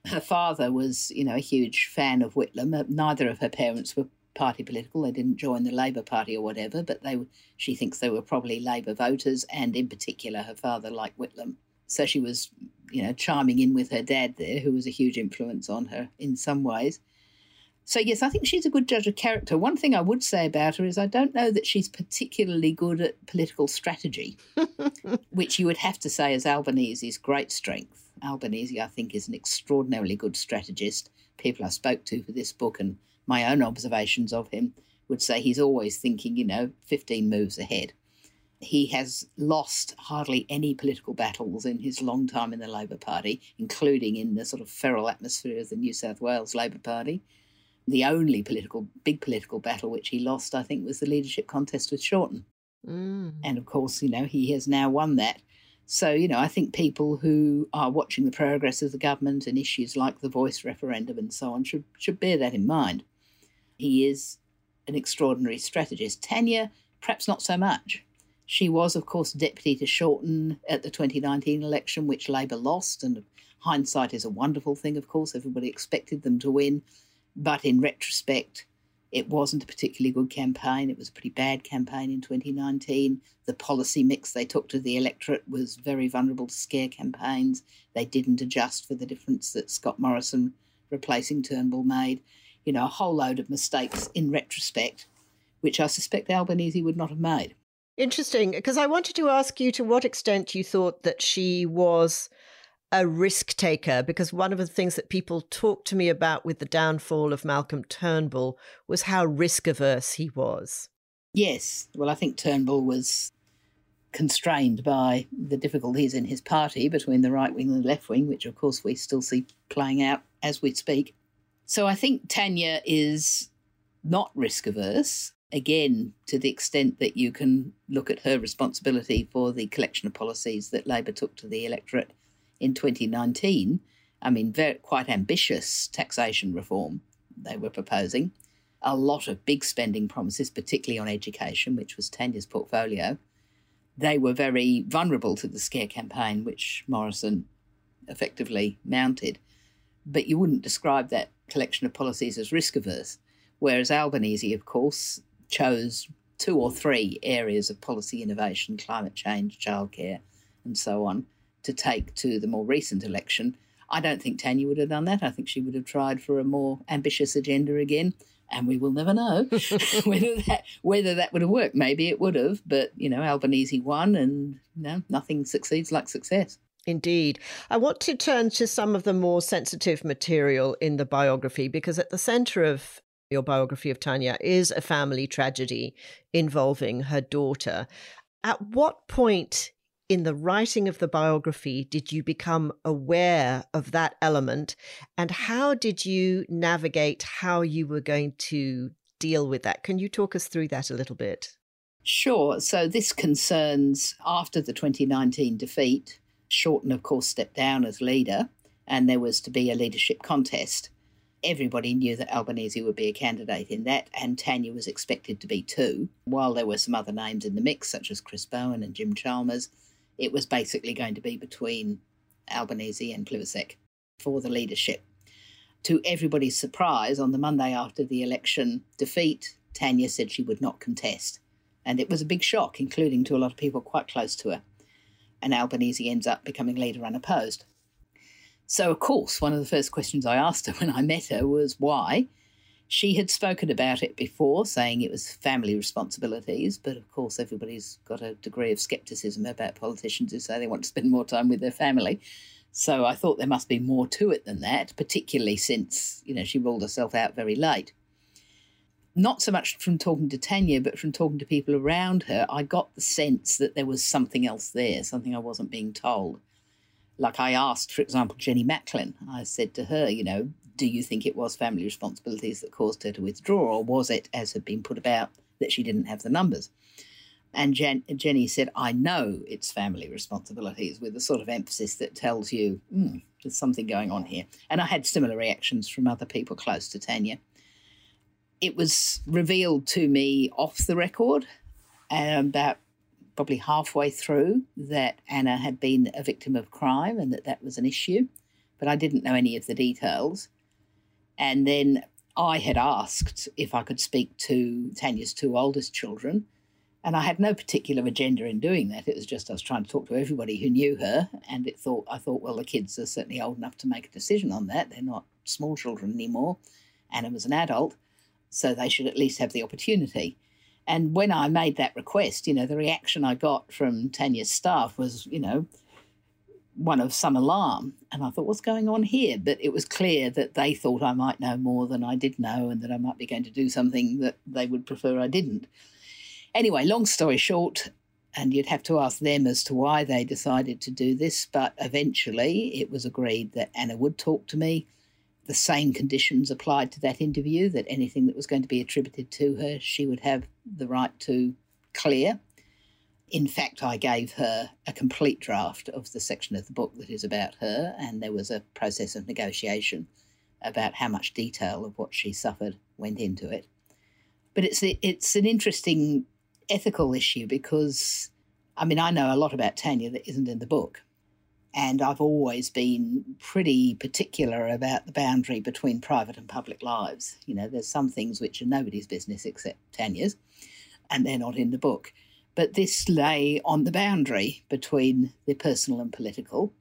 her father was, you know, a huge fan of Whitlam. Uh, neither of her parents were party political. They didn't join the Labor Party or whatever, but they she thinks they were probably Labor voters, and in particular, her father liked Whitlam. So she was, you know, chiming in with her dad there, who was a huge influence on her in some ways. So, yes, I think she's a good judge of character. One thing I would say about her is I don't know that she's particularly good at political strategy, which you would have to say is Albanese's great strength. Albanese, I think, is an extraordinarily good strategist. People I spoke to for this book and my own observations of him would say he's always thinking, you know, 15 moves ahead. He has lost hardly any political battles in his long time in the Labor Party, including in the sort of feral atmosphere of the New South Wales Labor Party. The only political, big political battle which he lost, I think, was the leadership contest with Shorten. Mm. And of course, you know, he has now won that. So, you know, I think people who are watching the progress of the government and issues like the voice referendum and so on should, should bear that in mind. He is an extraordinary strategist. Tanya, perhaps not so much. She was, of course, deputy to Shorten at the 2019 election, which Labor lost. And hindsight is a wonderful thing, of course. Everybody expected them to win. But in retrospect, it wasn't a particularly good campaign. It was a pretty bad campaign in 2019. The policy mix they took to the electorate was very vulnerable to scare campaigns. They didn't adjust for the difference that Scott Morrison replacing Turnbull made. You know, a whole load of mistakes in retrospect, which I suspect Albanese would not have made. Interesting, because I wanted to ask you to what extent you thought that she was a risk taker because one of the things that people talked to me about with the downfall of Malcolm Turnbull was how risk averse he was. Yes. Well, I think Turnbull was constrained by the difficulties in his party between the right wing and the left wing, which of course we still see playing out as we speak. So I think Tanya is not risk averse, again, to the extent that you can look at her responsibility for the collection of policies that Labor took to the electorate in 2019. I mean, very, quite ambitious taxation reform they were proposing, a lot of big spending promises, particularly on education, which was Tanya's portfolio. They were very vulnerable to the scare campaign, which Morrison effectively mounted. But you wouldn't describe that collection of policies as risk averse. Whereas Albanese, of course, chose two or three areas of policy innovation, climate change, childcare, and so on, to take to the more recent election. I don't think Tanya would have done that. I think she would have tried for a more ambitious agenda again. And we will never know whether that whether that would have worked. Maybe it would have, but you know, Albanese won, and you know, nothing succeeds like success. Indeed. I want to turn to some of the more sensitive material in the biography because at the center of your biography of Tanya is a family tragedy involving her daughter. At what point in the writing of the biography did you become aware of that element? And how did you navigate how you were going to deal with that? Can you talk us through that a little bit? Sure. So, this concerns after the 2019 defeat Shorten, of course, stepped down as leader, and there was to be a leadership contest. Everybody knew that Albanese would be a candidate in that, and Tanya was expected to be too. While there were some other names in the mix, such as Chris Bowen and Jim Chalmers, it was basically going to be between Albanese and Plibersek for the leadership. To everybody's surprise, on the Monday after the election defeat, Tanya said she would not contest. And it was a big shock, including to a lot of people quite close to her and Albanese ends up becoming leader unopposed. So, of course, one of the first questions I asked her when I met her was why. She had spoken about it before, saying it was family responsibilities, but of course, everybody's got a degree of skepticism about politicians who say they want to spend more time with their family. So I thought there must be more to it than that, particularly since, you know, she ruled herself out very late not so much from talking to Tanya, but from talking to people around her, I got the sense that there was something else there, something I wasn't being told. Like I asked, for example, Jenny Macklin, I said to her, you know, do you think it was family responsibilities that caused her to withdraw, or was it, as had been put about, that she didn't have the numbers? And Jen, Jenny said, I know it's family responsibilities, with a sort of emphasis that tells you mm, there's something going on here. And I had similar reactions from other people close to Tanya it was revealed to me off the record um, about probably halfway through that Anna had been a victim of crime and that that was an issue, but I didn't know any of the details. And then I had asked if I could speak to Tanya's two oldest children, and I had no particular agenda in doing that. It was just I was trying to talk to everybody who knew her, and it thought I thought, well, the kids are certainly old enough to make a decision on that. They're not small children anymore. Anna was an adult so they should at least have the opportunity. And when I made that request, you know, the reaction I got from Tanya's staff was, you know, one of some alarm. And I thought, what's going on here? But it was clear that they thought I might know more than I did know and that I might be going to do something that they would prefer I didn't. Anyway, long story short, and you'd have to ask them as to why they decided to do this, but eventually it was agreed that Anna would talk to me the same conditions applied to that interview, that anything that was going to be attributed to her, she would have the right to clear. In fact, I gave her a complete draft of the section of the book that is about her, and there was a process of negotiation about how much detail of what she suffered went into it. But it's it's an interesting ethical issue because, I mean, I know a lot about Tanya that isn't in the book, and I've always been pretty particular about the boundary between private and public lives. You know, there's some things which are nobody's business except Tanya's, and they're not in the book. But this lay on the boundary between the personal and political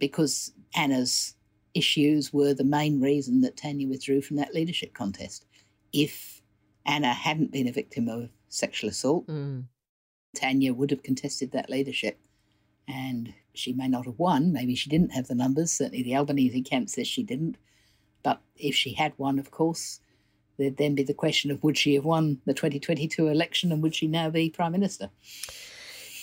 because Anna's issues were the main reason that Tanya withdrew from that leadership contest. If Anna hadn't been a victim of sexual assault, mm. Tanya would have contested that leadership. And she may not have won. Maybe she didn't have the numbers. Certainly, the Albanese camp says she didn't. But if she had won, of course, there'd then be the question of would she have won the 2022 election and would she now be Prime Minister?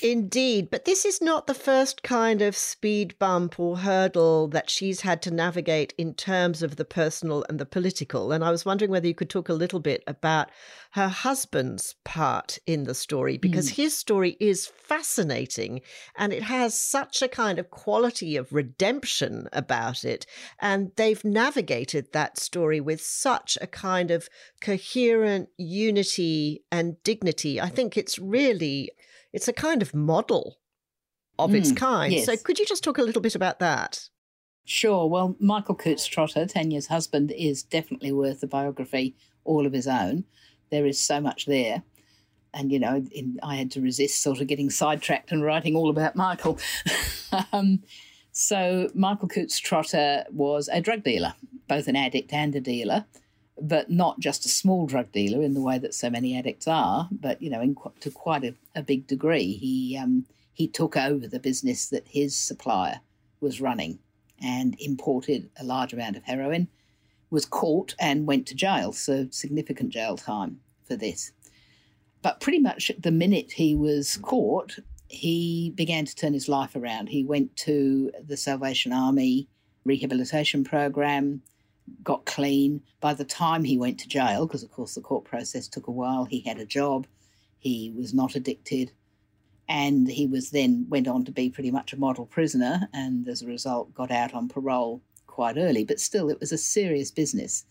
Indeed, but this is not the first kind of speed bump or hurdle that she's had to navigate in terms of the personal and the political. And I was wondering whether you could talk a little bit about her husband's part in the story, because mm. his story is fascinating and it has such a kind of quality of redemption about it. And they've navigated that story with such a kind of coherent unity and dignity. I think it's really it's a kind of model of mm, its kind. Yes. So could you just talk a little bit about that? Sure. Well, Michael Coutts Trotter, Tanya's husband, is definitely worth a biography all of his own. There is so much there. And, you know, in, I had to resist sort of getting sidetracked and writing all about Michael. um, so, Michael Coutts Trotter was a drug dealer, both an addict and a dealer but not just a small drug dealer in the way that so many addicts are, but you know, in, to quite a, a big degree. He um, he took over the business that his supplier was running and imported a large amount of heroin. Was caught and went to jail, so significant jail time for this. But pretty much the minute he was caught, he began to turn his life around. He went to the Salvation Army rehabilitation program got clean. By the time he went to jail, because of course the court process took a while, he had a job. He was not addicted. And he was then went on to be pretty much a model prisoner and as a result got out on parole quite early. But still, it was a serious business.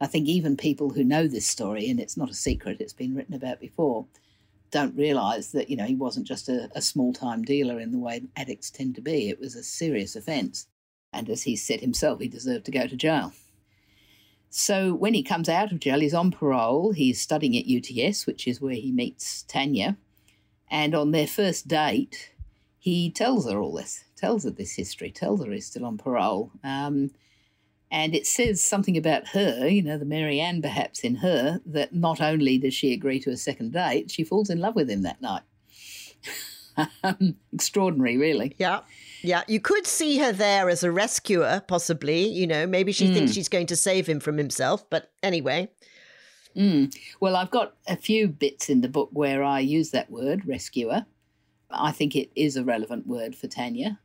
I think even people who know this story, and it's not a secret, it's been written about before, don't realise that, you know, he wasn't just a, a small time dealer in the way addicts tend to be. It was a serious offence. And as he said himself, he deserved to go to jail. So when he comes out of jail, he's on parole. He's studying at UTS, which is where he meets Tanya. And on their first date, he tells her all this, tells her this history, tells her he's still on parole. Um, and it says something about her, you know, the Marianne perhaps in her, that not only does she agree to a second date, she falls in love with him that night. Um, extraordinary, really. Yeah. Yeah, you could see her there as a rescuer, possibly. You know, maybe she mm. thinks she's going to save him from himself. But anyway. Mm. Well, I've got a few bits in the book where I use that word, rescuer. I think it is a relevant word for Tanya.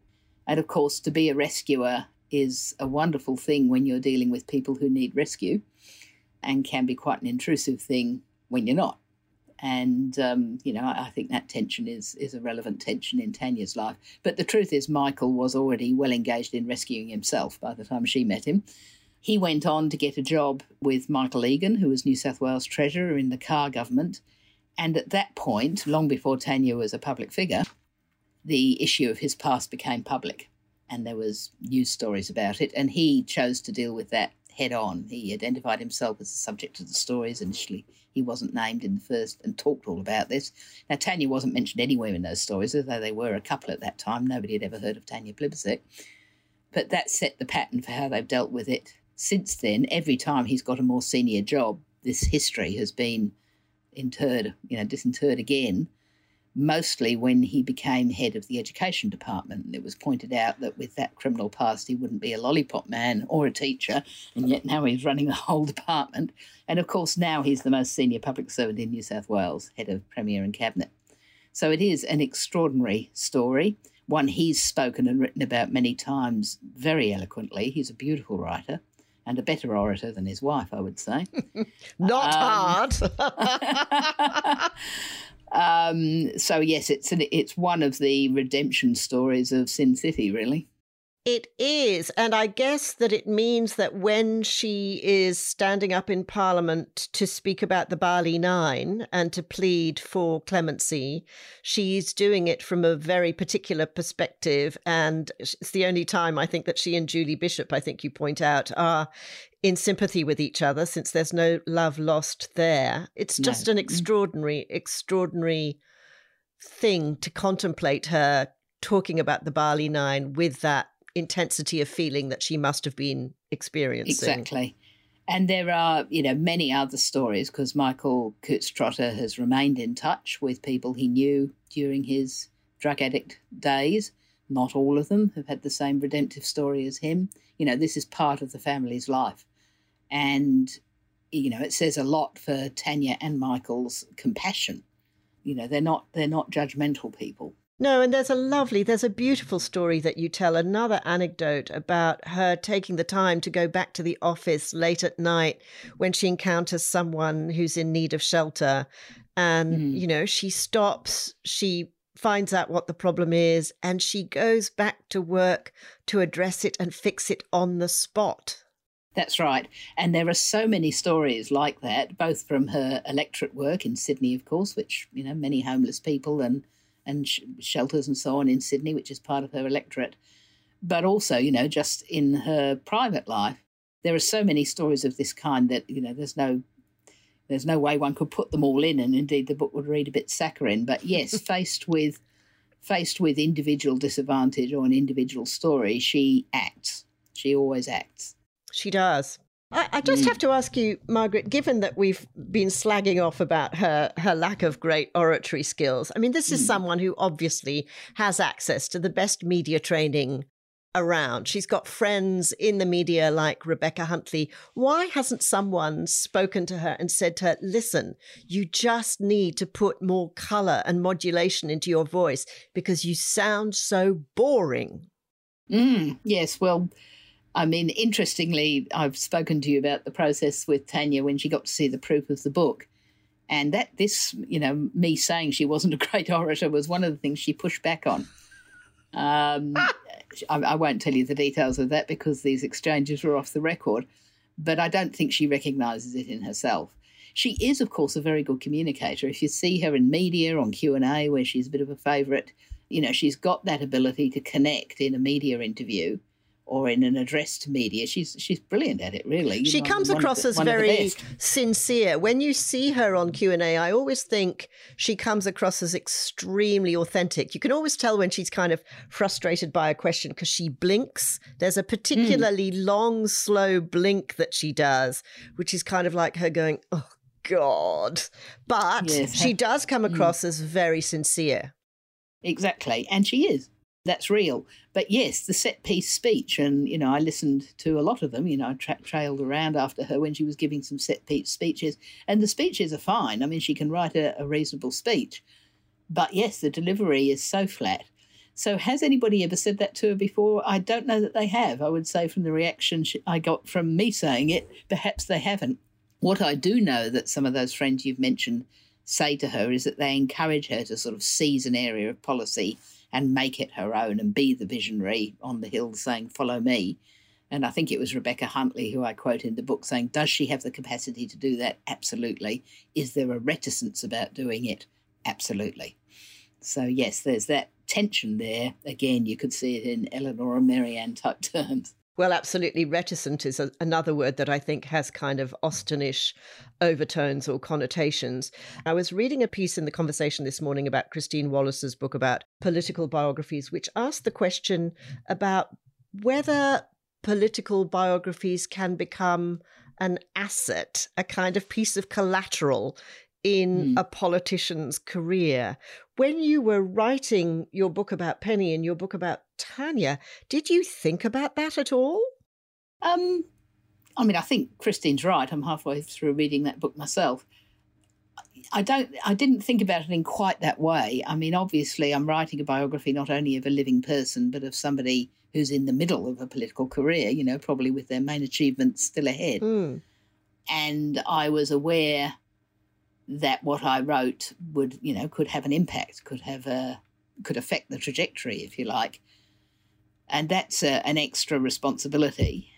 And of course, to be a rescuer is a wonderful thing when you're dealing with people who need rescue and can be quite an intrusive thing when you're not and um, you know I, I, think that tension is is a relevant tension in Tanya's life. But the truth is, Michael was already well engaged in rescuing himself by the time she met him. He went on to get a job with Michael Egan, who was New South Wales Treasurer in the Carr government, and at that point, long before Tanya was a public figure, the issue of his past became public, and there was news stories about it, and he chose to deal with that head on. He identified himself as the subject of the stories. Initially, he wasn't named in the first and talked all about this. Now, Tanya wasn't mentioned anywhere in those stories, although they were a couple at that time. Nobody had ever heard of Tanya Plibersek. But that set the pattern for how they've dealt with it. Since then, every time he's got a more senior job, this history has been interred, you know, disinterred again mostly when he became head of the education department. It was pointed out that with that criminal past, he wouldn't be a lollipop man or a teacher, and yet now he's running the whole department. And of course, now he's the most senior public servant in New South Wales, head of Premier and Cabinet. So it is an extraordinary story, one he's spoken and written about many times very eloquently. He's a beautiful writer and a better orator than his wife, I would say. Not um, hard. Um, so yes, it's an, it's one of the redemption stories of Sin City, really. It is. And I guess that it means that when she is standing up in Parliament to speak about the Bali Nine and to plead for clemency, she's doing it from a very particular perspective. And it's the only time I think that she and Julie Bishop, I think you point out, are in sympathy with each other since there's no love lost there. It's just no. an mm. extraordinary, extraordinary thing to contemplate her talking about the Bali Nine with that intensity of feeling that she must have been experiencing. Exactly. And there are, you know, many other stories because Michael Coutts Trotter has remained in touch with people he knew during his drug addict days. Not all of them have had the same redemptive story as him. You know, this is part of the family's life. And, you know, it says a lot for Tanya and Michael's compassion. You know, they're not they're not judgmental people. No, and there's a lovely, there's a beautiful story that you tell, another anecdote about her taking the time to go back to the office late at night when she encounters someone who's in need of shelter. And, mm. you know, she stops, she finds out what the problem is, and she goes back to work to address it and fix it on the spot. That's right. And there are so many stories like that, both from her electorate work in Sydney, of course, which, you know, many homeless people and and sh- shelters and so on in Sydney, which is part of her electorate, but also, you know, just in her private life. There are so many stories of this kind that, you know, there's no there's no way one could put them all in, and indeed the book would read a bit saccharine. But yes, faced with faced with individual disadvantage or an individual story, she acts. She always acts. She does. I, I just mm. have to ask you, Margaret, given that we've been slagging off about her her lack of great oratory skills, I mean, this is mm. someone who obviously has access to the best media training around. She's got friends in the media like Rebecca Huntley. Why hasn't someone spoken to her and said to her, listen, you just need to put more color and modulation into your voice because you sound so boring? Mm, yes, well, I mean, interestingly, I've spoken to you about the process with Tanya when she got to see the proof of the book. And that this, you know, me saying she wasn't a great orator was one of the things she pushed back on. Um, I, I, won't tell you the details of that because these exchanges were off the record, but I don't think she recognises it in herself. She is, of course, a very good communicator. If you see her in media on Q and A, where she's a bit of a favourite, you know, she's got that ability to connect in a media interview or in an address to media. She's she's brilliant at it, really. You she know, comes across the, as very sincere. When you see her on Q and A, I always think she comes across as extremely authentic. You can always tell when she's kind of frustrated by a question because she blinks. There's a particularly mm. long, slow blink that she does, which is kind of like her going, "Oh God," but yes. she does come hmm. across mm. as very sincere. Exactly, and she is that's real. But yes, the set piece speech, and you know, I listened to a lot of them. You know, I tra- trailed around after her when she was giving some set piece speeches, and the speeches are fine. I mean, she can write a, a reasonable speech, but yes, the delivery is so flat. So, has anybody ever said that to her before? I don't know that they have. I would say from the reaction I got from me saying it, perhaps they haven't. What I do know that some of those friends you've mentioned say to her is that they encourage her to sort of seize an area of policy and make it her own and be the visionary on the hill saying, Follow me. And I think it was Rebecca Huntley who I quote in the book saying, Does she have the capacity to do that? Absolutely. Is there a reticence about doing it? Absolutely. So, yes, there's that tension there. Again, you could see it in Elinor and Marianne type terms. Well, absolutely. Reticent is a, another word that I think has kind of Austenish overtones or connotations. I was reading a piece in the conversation this morning about Christine Wallace's book about political biographies, which asked the question about whether political biographies can become an asset, a kind of piece of collateral in mm. a politician's career. When you were writing your book about Penny and your book about Tanya, did you think about that at all? Um, I mean, I think Christine's right. I'm halfway through reading that book myself. I don't. I didn't think about it in quite that way. I mean, obviously, I'm writing a biography not only of a living person, but of somebody who's in the middle of a political career. You know, probably with their main achievements still ahead. Mm. And I was aware that what I wrote would, you know, could have an impact, could have a, could affect the trajectory, if you like, and that's a, an extra responsibility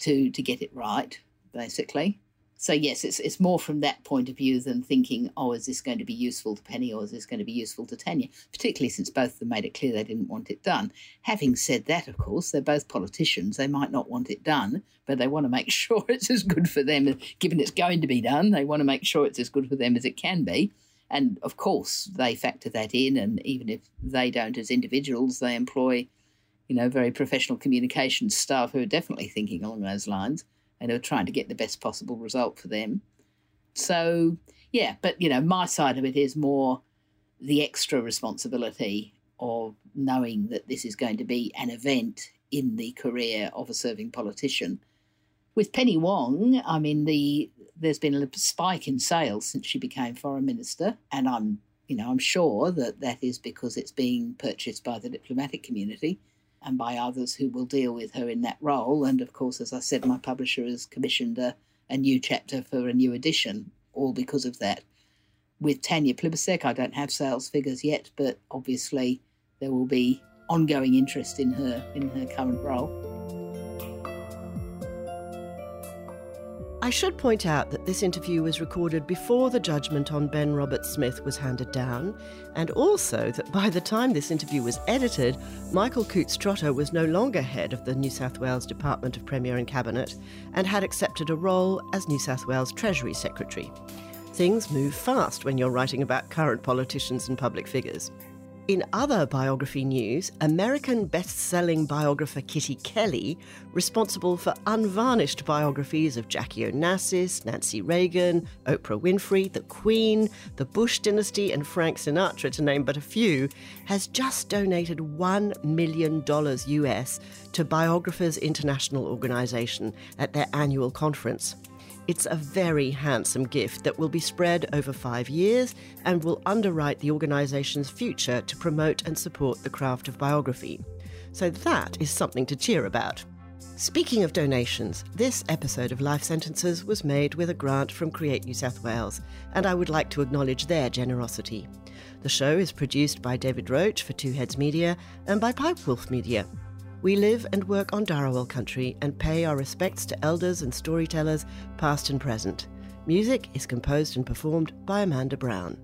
to to get it right, basically. So yes, it's it's more from that point of view than thinking, oh, is this going to be useful to Penny or is this going to be useful to Tanya? Particularly since both of them made it clear they didn't want it done. Having said that, of course, they're both politicians. They might not want it done, but they want to make sure it's as good for them, given it's going to be done. They want to make sure it's as good for them as it can be. And of course, they factor that in. And even if they don't as individuals, they employ, you know, very professional communication staff who are definitely thinking along those lines and are trying to get the best possible result for them. So, yeah, but you know, my side of it is more the extra responsibility of knowing that this is going to be an event in the career of a serving politician. With Penny Wong, I mean, the there's been a spike in sales since she became foreign minister, and I'm You know, I'm sure that that is because it's being purchased by the diplomatic community and by others who will deal with her in that role. And of course, as I said, my publisher has commissioned a, a new chapter for a new edition, all because of that. With Tanya Plibersek, I don't have sales figures yet, but obviously there will be ongoing interest in her in her current role. I should point out that this interview was recorded before the judgment on Ben Roberts-Smith was handed down, and also that by the time this interview was edited, Michael Coutts Trotter was no longer head of the New South Wales Department of Premier and Cabinet and had accepted a role as New South Wales Treasury Secretary. Things move fast when you're writing about current politicians and public figures. In other biography news, American best selling biographer Kitty Kelley, responsible for unvarnished biographies of Jackie Onassis, Nancy Reagan, Oprah Winfrey, the Queen, the Bush dynasty, and Frank Sinatra, to name but a few, has just donated $1 million US to Biographers International Organization at their annual conference. It's a very handsome gift that will be spread over five years and will underwrite the organisation's future to promote and support the craft of biography. So that is something to cheer about. Speaking of donations, this episode of Life Sentences was made with a grant from Create New South Wales, and I would like to acknowledge their generosity. The show is produced by David Roach for Two Heads Media and by Pipe Wolf Media. We live and work on Dharawal country and pay our respects to elders and storytellers, past and present. Music is composed and performed by Amanda Brown.